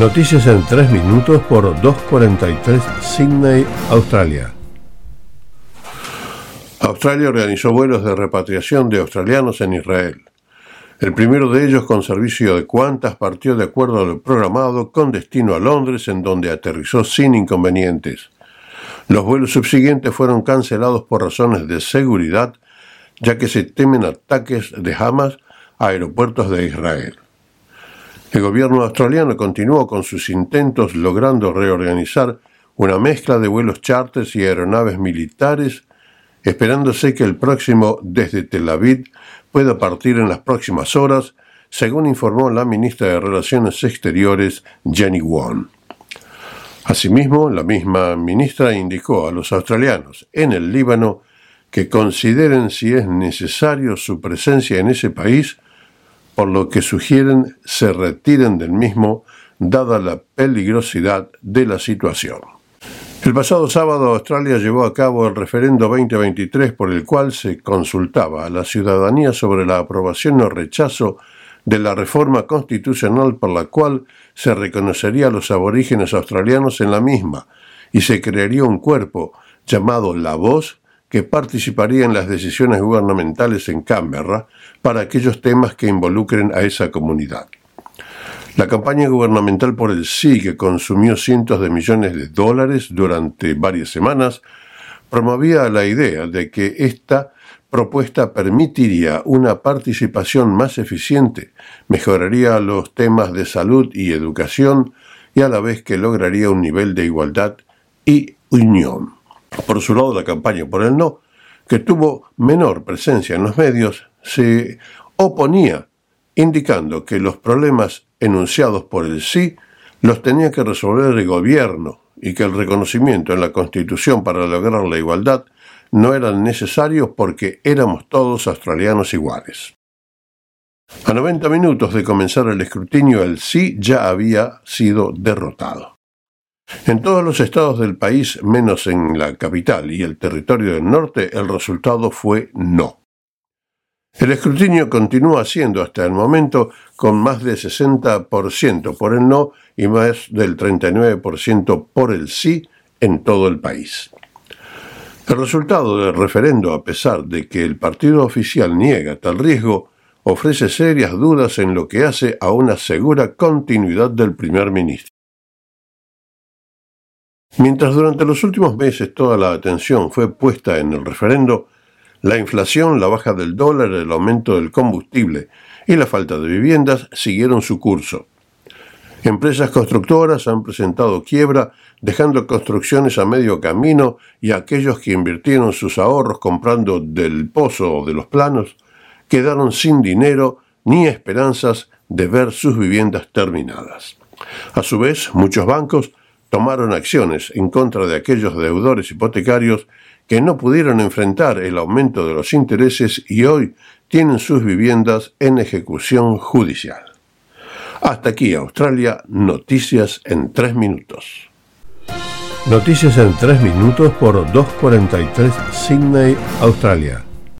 Noticias en 3 minutos por 2.43 Sydney, Australia. Australia organizó vuelos de repatriación de australianos en Israel. El primero de ellos, con servicio de cuantas, partió de acuerdo a lo programado con destino a Londres, en donde aterrizó sin inconvenientes. Los vuelos subsiguientes fueron cancelados por razones de seguridad, ya que se temen ataques de Hamas a aeropuertos de Israel. El gobierno australiano continuó con sus intentos logrando reorganizar una mezcla de vuelos charters y aeronaves militares, esperándose que el próximo desde Tel Aviv pueda partir en las próximas horas, según informó la ministra de Relaciones Exteriores Jenny Wong. Asimismo, la misma ministra indicó a los australianos en el Líbano que consideren si es necesario su presencia en ese país por lo que sugieren se retiren del mismo dada la peligrosidad de la situación. El pasado sábado Australia llevó a cabo el referendo 2023 por el cual se consultaba a la ciudadanía sobre la aprobación o rechazo de la reforma constitucional por la cual se reconocería a los aborígenes australianos en la misma y se crearía un cuerpo llamado La Voz que participaría en las decisiones gubernamentales en Canberra para aquellos temas que involucren a esa comunidad. La campaña gubernamental por el sí, que consumió cientos de millones de dólares durante varias semanas, promovía la idea de que esta propuesta permitiría una participación más eficiente, mejoraría los temas de salud y educación y a la vez que lograría un nivel de igualdad y unión. Por su lado, la campaña por el no, que tuvo menor presencia en los medios, se oponía, indicando que los problemas enunciados por el sí los tenía que resolver el gobierno y que el reconocimiento en la Constitución para lograr la igualdad no eran necesarios porque éramos todos australianos iguales. A 90 minutos de comenzar el escrutinio, el sí ya había sido derrotado. En todos los estados del país, menos en la capital y el territorio del norte, el resultado fue no. El escrutinio continúa siendo hasta el momento con más de 60% por el no y más del 39% por el sí en todo el país. El resultado del referendo, a pesar de que el partido oficial niega tal riesgo, ofrece serias dudas en lo que hace a una segura continuidad del primer ministro. Mientras durante los últimos meses toda la atención fue puesta en el referendo, la inflación, la baja del dólar, el aumento del combustible y la falta de viviendas siguieron su curso. Empresas constructoras han presentado quiebra, dejando construcciones a medio camino y aquellos que invirtieron sus ahorros comprando del pozo o de los planos quedaron sin dinero ni esperanzas de ver sus viviendas terminadas. A su vez, muchos bancos tomaron acciones en contra de aquellos deudores hipotecarios que no pudieron enfrentar el aumento de los intereses y hoy tienen sus viviendas en ejecución judicial. Hasta aquí Australia, noticias en tres minutos. Noticias en tres minutos por 2.43 Sydney, Australia.